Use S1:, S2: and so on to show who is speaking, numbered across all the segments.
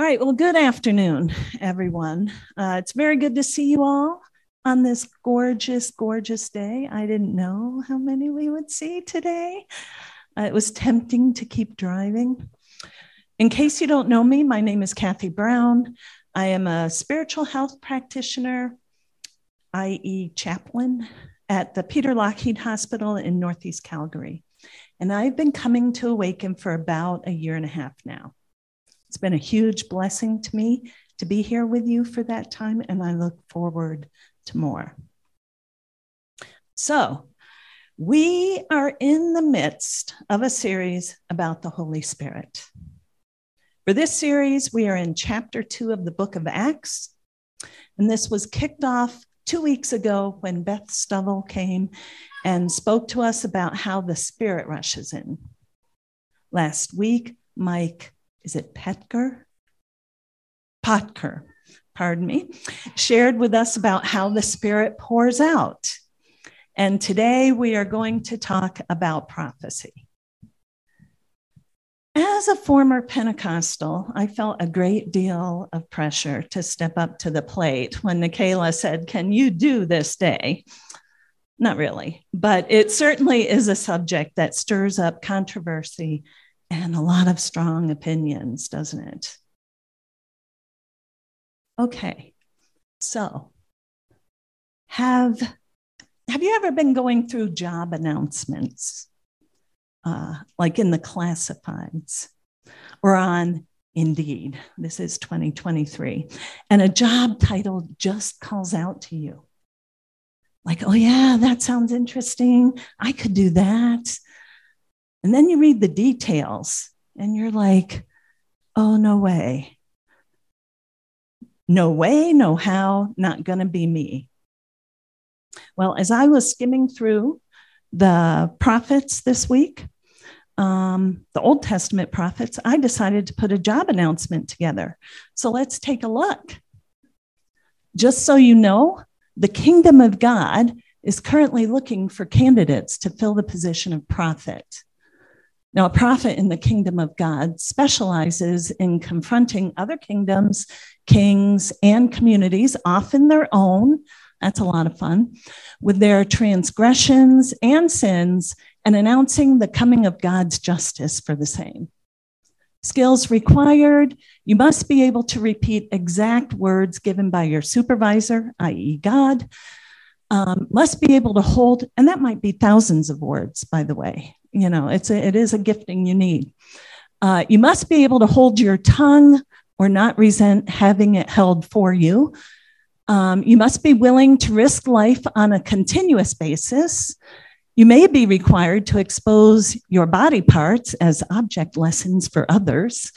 S1: All right. Well, good afternoon, everyone. Uh, it's very good to see you all on this gorgeous, gorgeous day. I didn't know how many we would see today. Uh, it was tempting to keep driving. In case you don't know me, my name is Kathy Brown. I am a spiritual health practitioner, i.e., chaplain, at the Peter Lougheed Hospital in Northeast Calgary. And I've been coming to Awaken for about a year and a half now. It's been a huge blessing to me to be here with you for that time, and I look forward to more. So, we are in the midst of a series about the Holy Spirit. For this series, we are in chapter two of the book of Acts. And this was kicked off two weeks ago when Beth Stovell came and spoke to us about how the Spirit rushes in. Last week, Mike is it Petker? Potker, pardon me, shared with us about how the Spirit pours out. And today we are going to talk about prophecy. As a former Pentecostal, I felt a great deal of pressure to step up to the plate when Nikayla said, Can you do this day? Not really, but it certainly is a subject that stirs up controversy and a lot of strong opinions, doesn't it? Okay, so have have you ever been going through job announcements, uh, like in the classifieds or on Indeed? This is 2023, and a job title just calls out to you, like, "Oh yeah, that sounds interesting. I could do that." And then you read the details and you're like, oh, no way. No way, no how, not going to be me. Well, as I was skimming through the prophets this week, um, the Old Testament prophets, I decided to put a job announcement together. So let's take a look. Just so you know, the kingdom of God is currently looking for candidates to fill the position of prophet. Now, a prophet in the kingdom of God specializes in confronting other kingdoms, kings, and communities, often their own. That's a lot of fun, with their transgressions and sins, and announcing the coming of God's justice for the same. Skills required you must be able to repeat exact words given by your supervisor, i.e., God. Um, must be able to hold, and that might be thousands of words, by the way, you know it's a, it is a gifting you need. Uh, you must be able to hold your tongue or not resent having it held for you. Um, you must be willing to risk life on a continuous basis. You may be required to expose your body parts as object lessons for others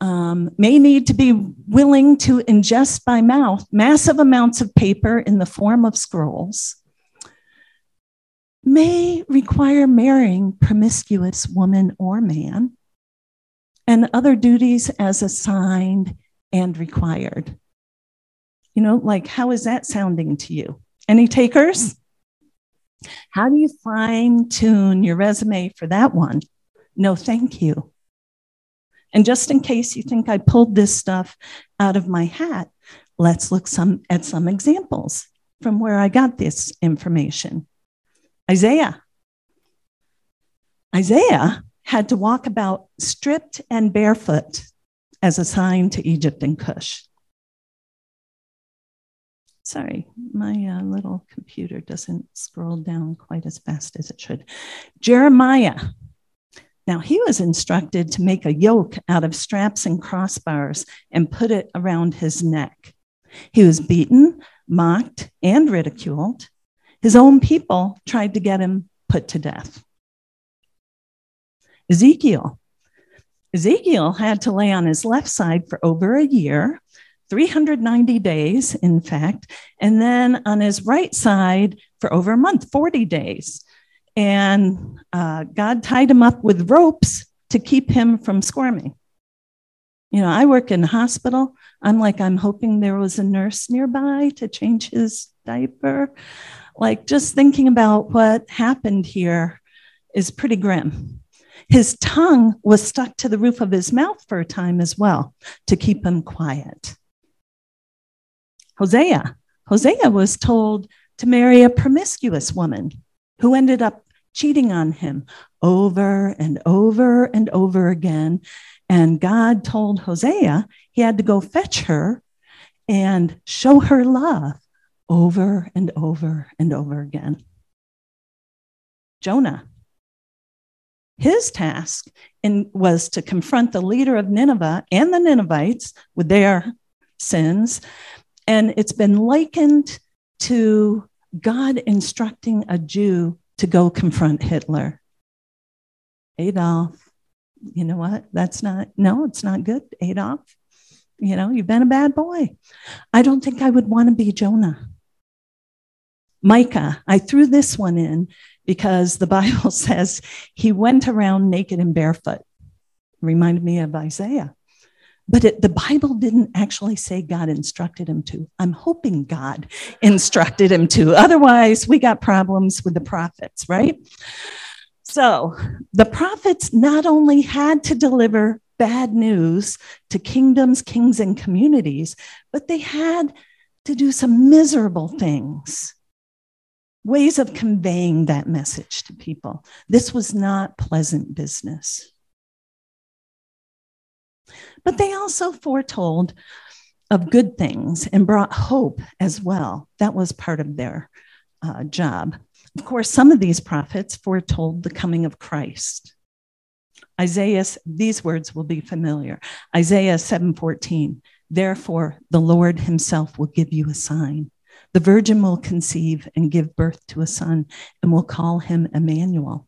S1: um, may need to be willing to ingest by mouth massive amounts of paper in the form of scrolls may require marrying promiscuous woman or man, and other duties as assigned and required. You know, like how is that sounding to you? Any takers? How do you fine tune your resume for that one? No, thank you. And just in case you think I pulled this stuff out of my hat, let's look some, at some examples from where I got this information. Isaiah. Isaiah had to walk about stripped and barefoot as a sign to Egypt and Cush. Sorry, my uh, little computer doesn't scroll down quite as fast as it should. Jeremiah. Now, he was instructed to make a yoke out of straps and crossbars and put it around his neck. He was beaten, mocked, and ridiculed. His own people tried to get him put to death. Ezekiel. Ezekiel had to lay on his left side for over a year, 390 days, in fact, and then on his right side for over a month, 40 days. And uh, God tied him up with ropes to keep him from squirming. You know, I work in a hospital. I'm like, I'm hoping there was a nurse nearby to change his diaper. Like, just thinking about what happened here is pretty grim. His tongue was stuck to the roof of his mouth for a time as well to keep him quiet. Hosea. Hosea was told to marry a promiscuous woman who ended up cheating on him over and over and over again. And God told Hosea he had to go fetch her and show her love over and over and over again. Jonah. His task in, was to confront the leader of Nineveh and the Ninevites with their sins. And it's been likened to God instructing a Jew to go confront Hitler. Adolf, you know what? That's not, no, it's not good, Adolf. You know, you've been a bad boy. I don't think I would want to be Jonah. Micah, I threw this one in because the Bible says he went around naked and barefoot. Reminded me of Isaiah. But it, the Bible didn't actually say God instructed him to. I'm hoping God instructed him to. Otherwise, we got problems with the prophets, right? So the prophets not only had to deliver bad news to kingdoms, kings, and communities, but they had to do some miserable things, ways of conveying that message to people. This was not pleasant business. But they also foretold of good things and brought hope as well. That was part of their uh, job. Of course, some of these prophets foretold the coming of Christ. Isaiah, these words will be familiar. Isaiah 7:14. Therefore, the Lord himself will give you a sign. The virgin will conceive and give birth to a son, and will call him Emmanuel.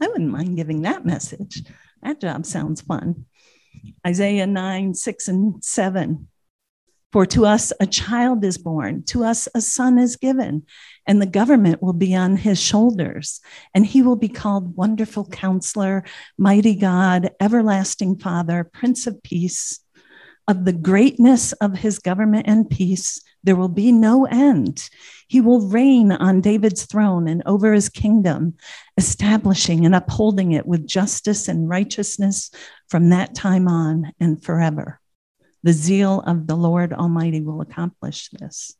S1: I wouldn't mind giving that message. That job sounds fun. Isaiah 9, 6, and 7. For to us a child is born, to us a son is given, and the government will be on his shoulders, and he will be called Wonderful Counselor, Mighty God, Everlasting Father, Prince of Peace. Of the greatness of his government and peace, there will be no end. He will reign on David's throne and over his kingdom, establishing and upholding it with justice and righteousness from that time on and forever. The zeal of the Lord Almighty will accomplish this.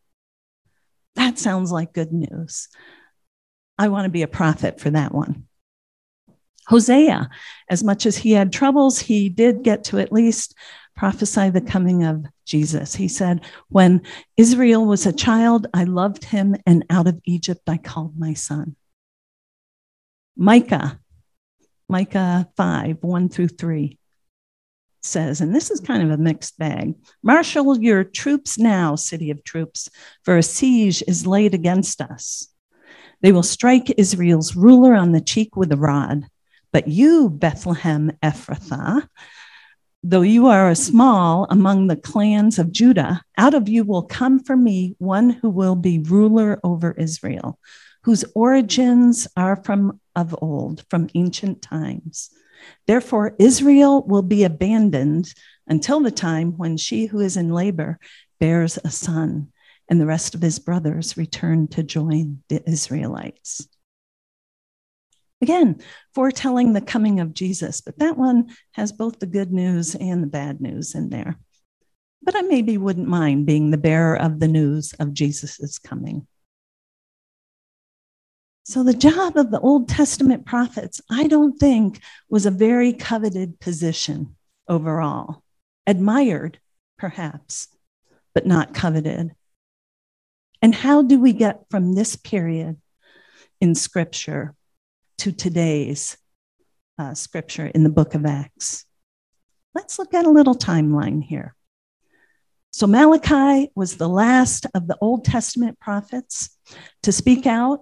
S1: That sounds like good news. I want to be a prophet for that one. Hosea, as much as he had troubles, he did get to at least prophesy the coming of Jesus. He said, When Israel was a child, I loved him, and out of Egypt I called my son. Micah, Micah 5, 1 through 3 says, and this is kind of a mixed bag marshal your troops now, city of troops, for a siege is laid against us. They will strike Israel's ruler on the cheek with a rod. But you, Bethlehem Ephrathah, though you are a small among the clans of Judah, out of you will come for me one who will be ruler over Israel, whose origins are from of old, from ancient times. Therefore, Israel will be abandoned until the time when she who is in labor bears a son, and the rest of his brothers return to join the Israelites. Again, foretelling the coming of Jesus, but that one has both the good news and the bad news in there. But I maybe wouldn't mind being the bearer of the news of Jesus' coming. So, the job of the Old Testament prophets, I don't think, was a very coveted position overall. Admired, perhaps, but not coveted. And how do we get from this period in Scripture to today's uh, Scripture in the book of Acts? Let's look at a little timeline here. So, Malachi was the last of the Old Testament prophets to speak out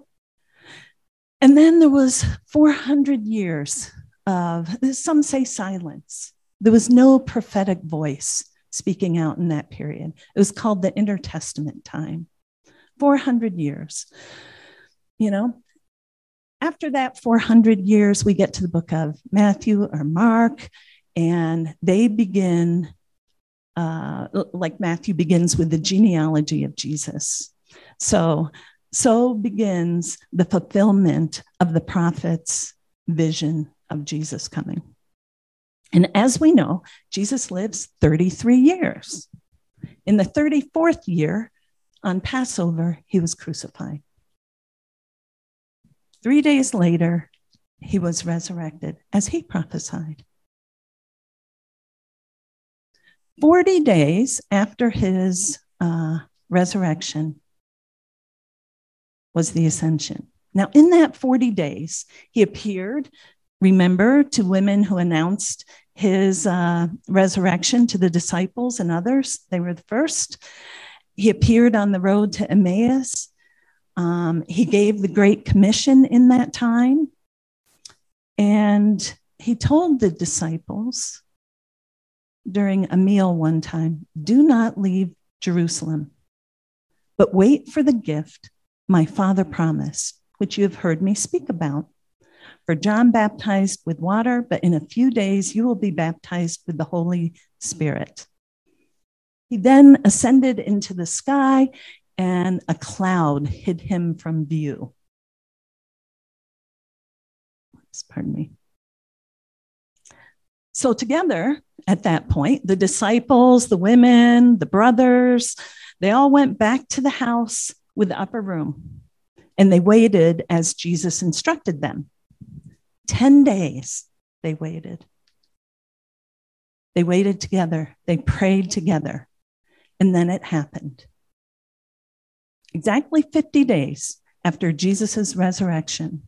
S1: and then there was 400 years of, some say silence. There was no prophetic voice speaking out in that period. It was called the intertestament time, 400 years. You know, after that 400 years, we get to the book of Matthew or Mark, and they begin, uh, like Matthew begins with the genealogy of Jesus. So, so begins the fulfillment of the prophet's vision of Jesus coming. And as we know, Jesus lives 33 years. In the 34th year, on Passover, he was crucified. Three days later, he was resurrected as he prophesied. 40 days after his uh, resurrection was the ascension. Now, in that 40 days, he appeared, remember, to women who announced his uh, resurrection to the disciples and others. They were the first. He appeared on the road to Emmaus. Um, he gave the Great Commission in that time. And he told the disciples during a meal one time do not leave Jerusalem, but wait for the gift my Father promised, which you have heard me speak about. For John baptized with water, but in a few days you will be baptized with the Holy Spirit. He then ascended into the sky and a cloud hid him from view. Pardon me. So, together at that point, the disciples, the women, the brothers, they all went back to the house with the upper room and they waited as Jesus instructed them. 10 days they waited. They waited together, they prayed together, and then it happened exactly 50 days after Jesus' resurrection,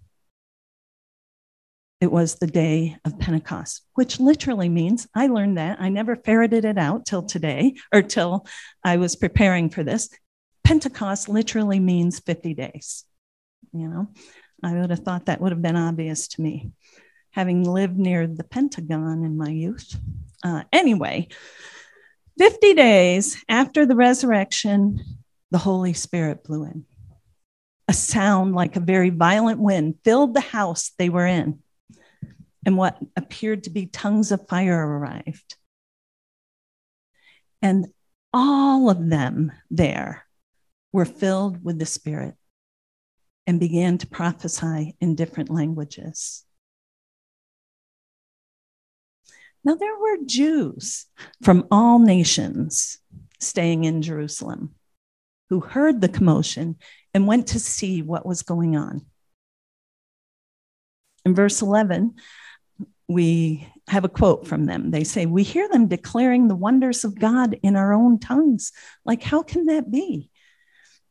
S1: it was the day of Pentecost, which literally means I learned that. I never ferreted it out till today or till I was preparing for this. Pentecost literally means 50 days. You know, I would have thought that would have been obvious to me, having lived near the Pentagon in my youth. Uh, anyway, 50 days after the resurrection, the Holy Spirit blew in. A sound like a very violent wind filled the house they were in, and what appeared to be tongues of fire arrived. And all of them there were filled with the Spirit and began to prophesy in different languages. Now, there were Jews from all nations staying in Jerusalem who heard the commotion and went to see what was going on. In verse 11, we have a quote from them. They say, We hear them declaring the wonders of God in our own tongues. Like, how can that be?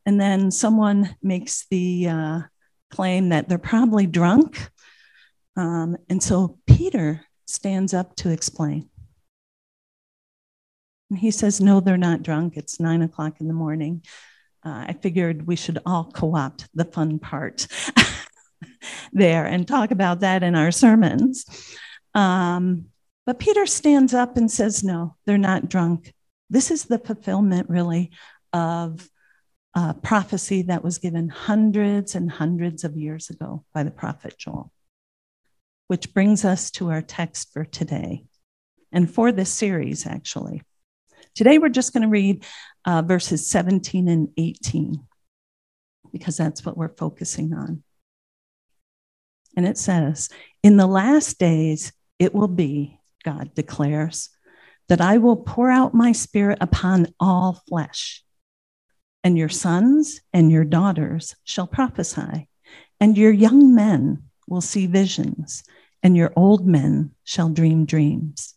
S1: And then someone makes the uh, claim that they're probably drunk. Um, and so Peter stands up to explain. And he says, No, they're not drunk. It's nine o'clock in the morning. Uh, I figured we should all co opt the fun part there and talk about that in our sermons. Um, but Peter stands up and says, No, they're not drunk. This is the fulfillment, really, of a prophecy that was given hundreds and hundreds of years ago by the prophet Joel, which brings us to our text for today and for this series, actually. Today, we're just going to read uh, verses 17 and 18 because that's what we're focusing on. And it says, In the last days, it will be, God declares, that I will pour out my spirit upon all flesh. And your sons and your daughters shall prophesy, and your young men will see visions, and your old men shall dream dreams.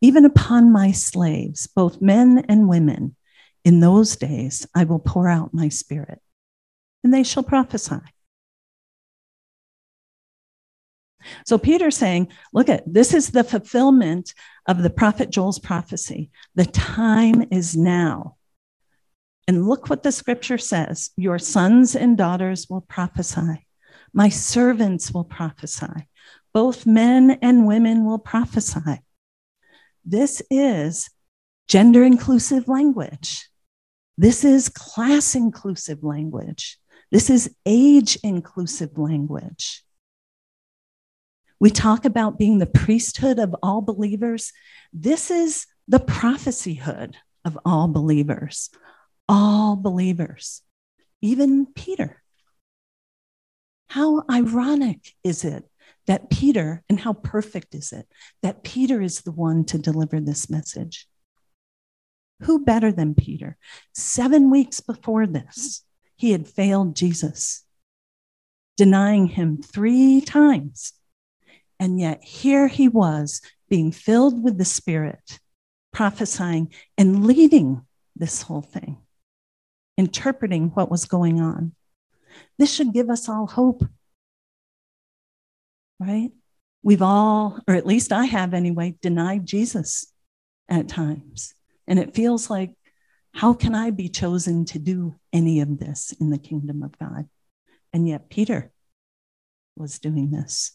S1: Even upon my slaves, both men and women, in those days I will pour out my spirit, and they shall prophesy. So Peter's saying, look at this is the fulfillment of the prophet Joel's prophecy. The time is now. And look what the scripture says Your sons and daughters will prophesy. My servants will prophesy. Both men and women will prophesy. This is gender inclusive language. This is class inclusive language. This is age inclusive language. We talk about being the priesthood of all believers. This is the prophecyhood of all believers. All believers, even Peter. How ironic is it that Peter, and how perfect is it that Peter is the one to deliver this message? Who better than Peter? Seven weeks before this, he had failed Jesus, denying him three times. And yet here he was being filled with the Spirit, prophesying and leading this whole thing, interpreting what was going on. This should give us all hope, right? We've all, or at least I have anyway, denied Jesus at times. And it feels like, how can I be chosen to do any of this in the kingdom of God? And yet, Peter was doing this.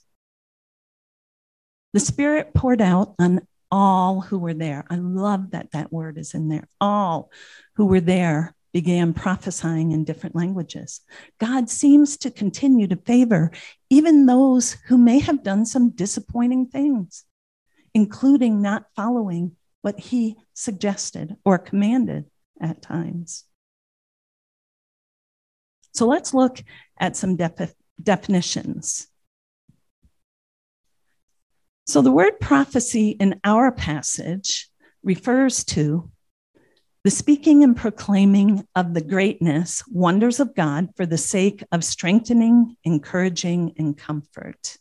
S1: The Spirit poured out on all who were there. I love that that word is in there. All who were there began prophesying in different languages. God seems to continue to favor even those who may have done some disappointing things, including not following what he suggested or commanded at times. So let's look at some defi- definitions. So the word prophecy in our passage refers to the speaking and proclaiming of the greatness, wonders of God for the sake of strengthening, encouraging, and comfort.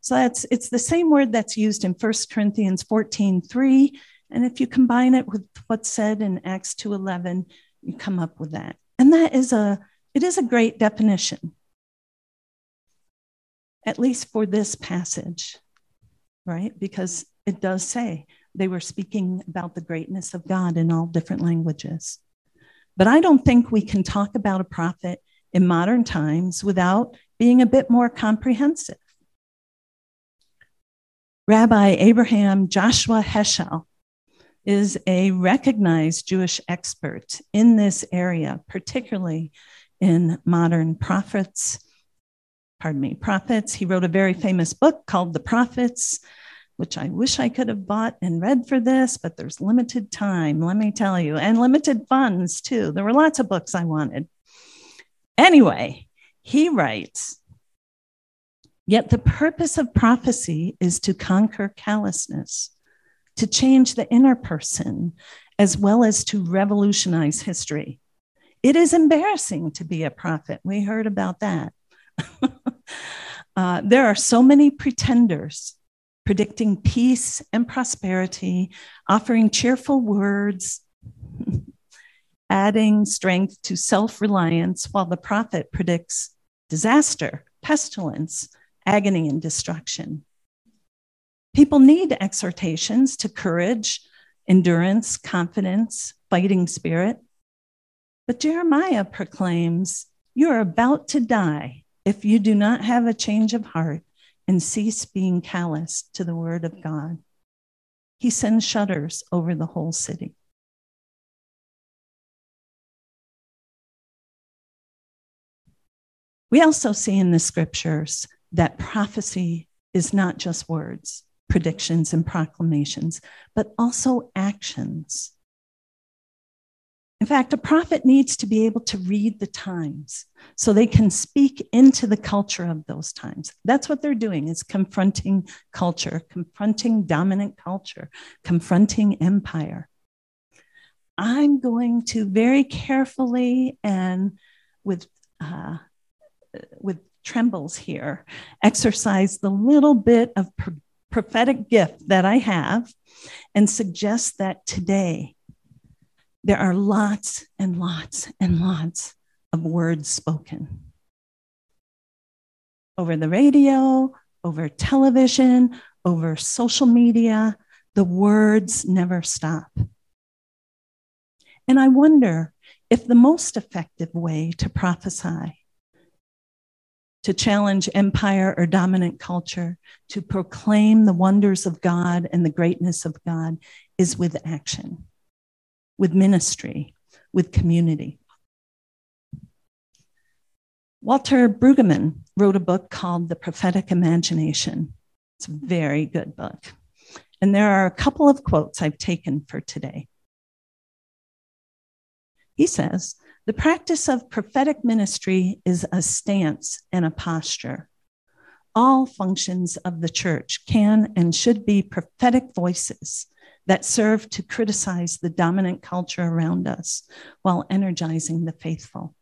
S1: So that's it's the same word that's used in 1 Corinthians 14, 3 and if you combine it with what's said in Acts 2:11, you come up with that. And that is a it is a great definition. At least for this passage, right? Because it does say they were speaking about the greatness of God in all different languages. But I don't think we can talk about a prophet in modern times without being a bit more comprehensive. Rabbi Abraham Joshua Heschel is a recognized Jewish expert in this area, particularly in modern prophets. Pardon me, prophets. He wrote a very famous book called The Prophets, which I wish I could have bought and read for this, but there's limited time, let me tell you, and limited funds too. There were lots of books I wanted. Anyway, he writes, Yet the purpose of prophecy is to conquer callousness to change the inner person as well as to revolutionize history. It is embarrassing to be a prophet. We heard about that. uh, there are so many pretenders predicting peace and prosperity, offering cheerful words, adding strength to self reliance, while the prophet predicts disaster, pestilence, agony, and destruction. People need exhortations to courage, endurance, confidence, fighting spirit. But Jeremiah proclaims, You are about to die if you do not have a change of heart and cease being callous to the word of God. He sends shudders over the whole city. We also see in the scriptures that prophecy is not just words predictions and proclamations, but also actions. In fact, a prophet needs to be able to read the times so they can speak into the culture of those times. That's what they're doing is confronting culture, confronting dominant culture, confronting empire. I'm going to very carefully and with uh, with trembles here exercise the little bit of prophetic gift that I have and suggest that today there are lots and lots and lots of words spoken over the radio, over television, over social media. The words never stop. And I wonder if the most effective way to prophesy to challenge empire or dominant culture, to proclaim the wonders of God and the greatness of God is with action. With ministry, with community. Walter Brueggemann wrote a book called The Prophetic Imagination. It's a very good book. And there are a couple of quotes I've taken for today. He says, The practice of prophetic ministry is a stance and a posture. All functions of the church can and should be prophetic voices that serve to criticize the dominant culture around us while energizing the faithful.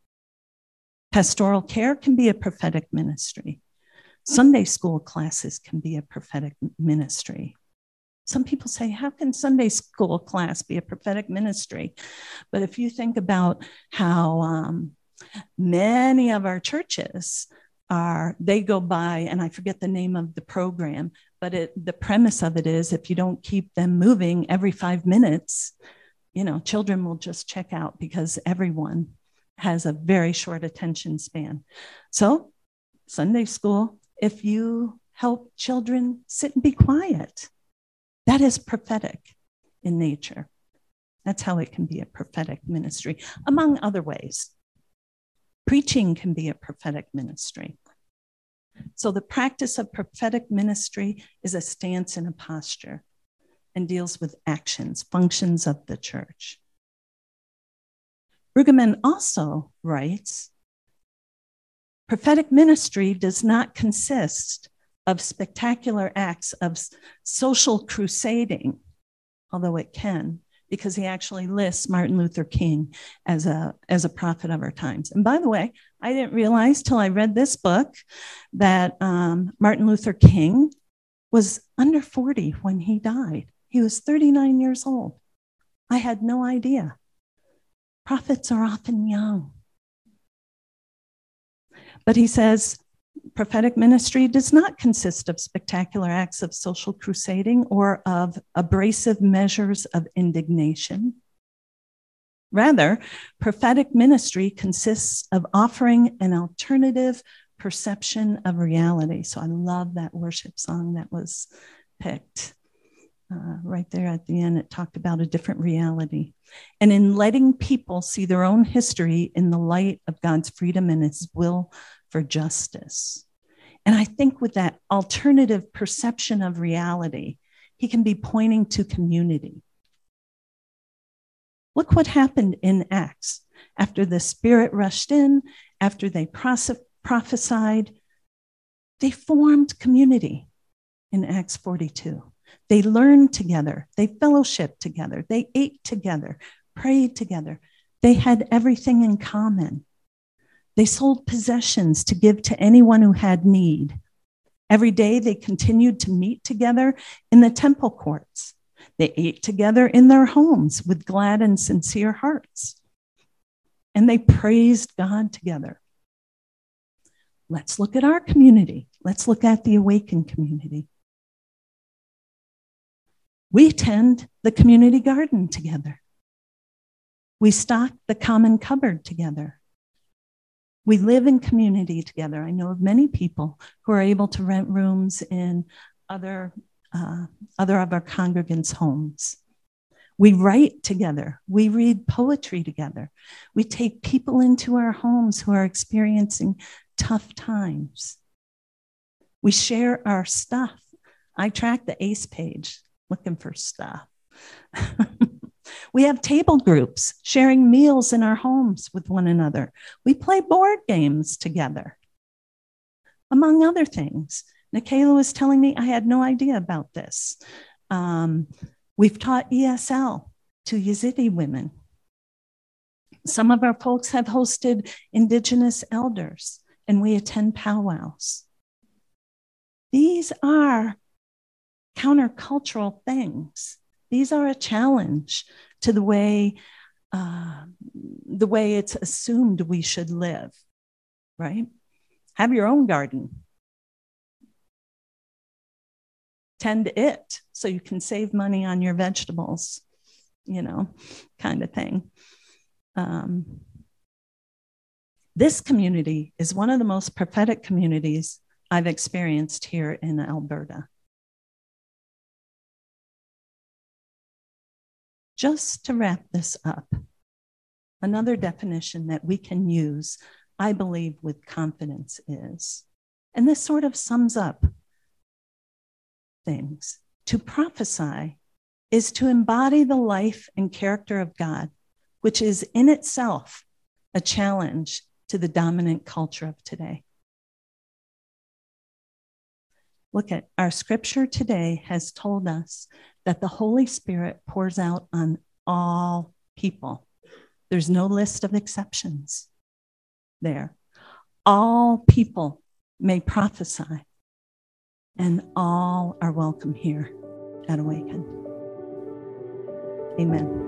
S1: Pastoral care can be a prophetic ministry. Sunday school classes can be a prophetic ministry. Some people say, How can Sunday school class be a prophetic ministry? But if you think about how um, many of our churches are, they go by, and I forget the name of the program, but it, the premise of it is if you don't keep them moving every five minutes, you know, children will just check out because everyone has a very short attention span. So, Sunday school, if you help children sit and be quiet, that is prophetic in nature. That's how it can be a prophetic ministry, among other ways. Preaching can be a prophetic ministry. So, the practice of prophetic ministry is a stance and a posture and deals with actions, functions of the church. Brueggemann also writes prophetic ministry does not consist of spectacular acts of social crusading, although it can, because he actually lists Martin Luther King as a, as a prophet of our times. And by the way, I didn't realize till I read this book that um, Martin Luther King was under 40 when he died. He was 39 years old. I had no idea. Prophets are often young. But he says prophetic ministry does not consist of spectacular acts of social crusading or of abrasive measures of indignation. Rather, prophetic ministry consists of offering an alternative perception of reality. So I love that worship song that was picked. Uh, right there at the end, it talked about a different reality. And in letting people see their own history in the light of God's freedom and his will for justice. And I think with that alternative perception of reality, he can be pointing to community. Look what happened in Acts. After the Spirit rushed in, after they prophesied, they formed community in Acts 42. They learned together, they fellowshiped together, they ate together, prayed together. They had everything in common. They sold possessions to give to anyone who had need. Every day they continued to meet together in the temple courts. They ate together in their homes with glad and sincere hearts. And they praised God together. Let's look at our community. Let's look at the awakened community. We tend the community garden together. We stock the common cupboard together. We live in community together. I know of many people who are able to rent rooms in other, uh, other of our congregants' homes. We write together. We read poetry together. We take people into our homes who are experiencing tough times. We share our stuff. I track the ACE page looking for stuff. we have table groups, sharing meals in our homes with one another. We play board games together, among other things. Nikayla was telling me I had no idea about this. Um, we've taught ESL to Yazidi women. Some of our folks have hosted Indigenous elders, and we attend powwows. These are countercultural things. These are a challenge to the way uh, the way it's assumed we should live, right? Have your own garden. Tend it so you can save money on your vegetables, you know, kind of thing. Um, this community is one of the most prophetic communities I've experienced here in Alberta. just to wrap this up, another definition that we can use, I believe, with confidence is, and this sort of sums up things to prophesy is to embody the life and character of God, which is in itself a challenge to the dominant culture of today. Look at our scripture today has told us that the Holy Spirit pours out on all people. There's no list of exceptions there. All people may prophesy, and all are welcome here at Awaken. Amen.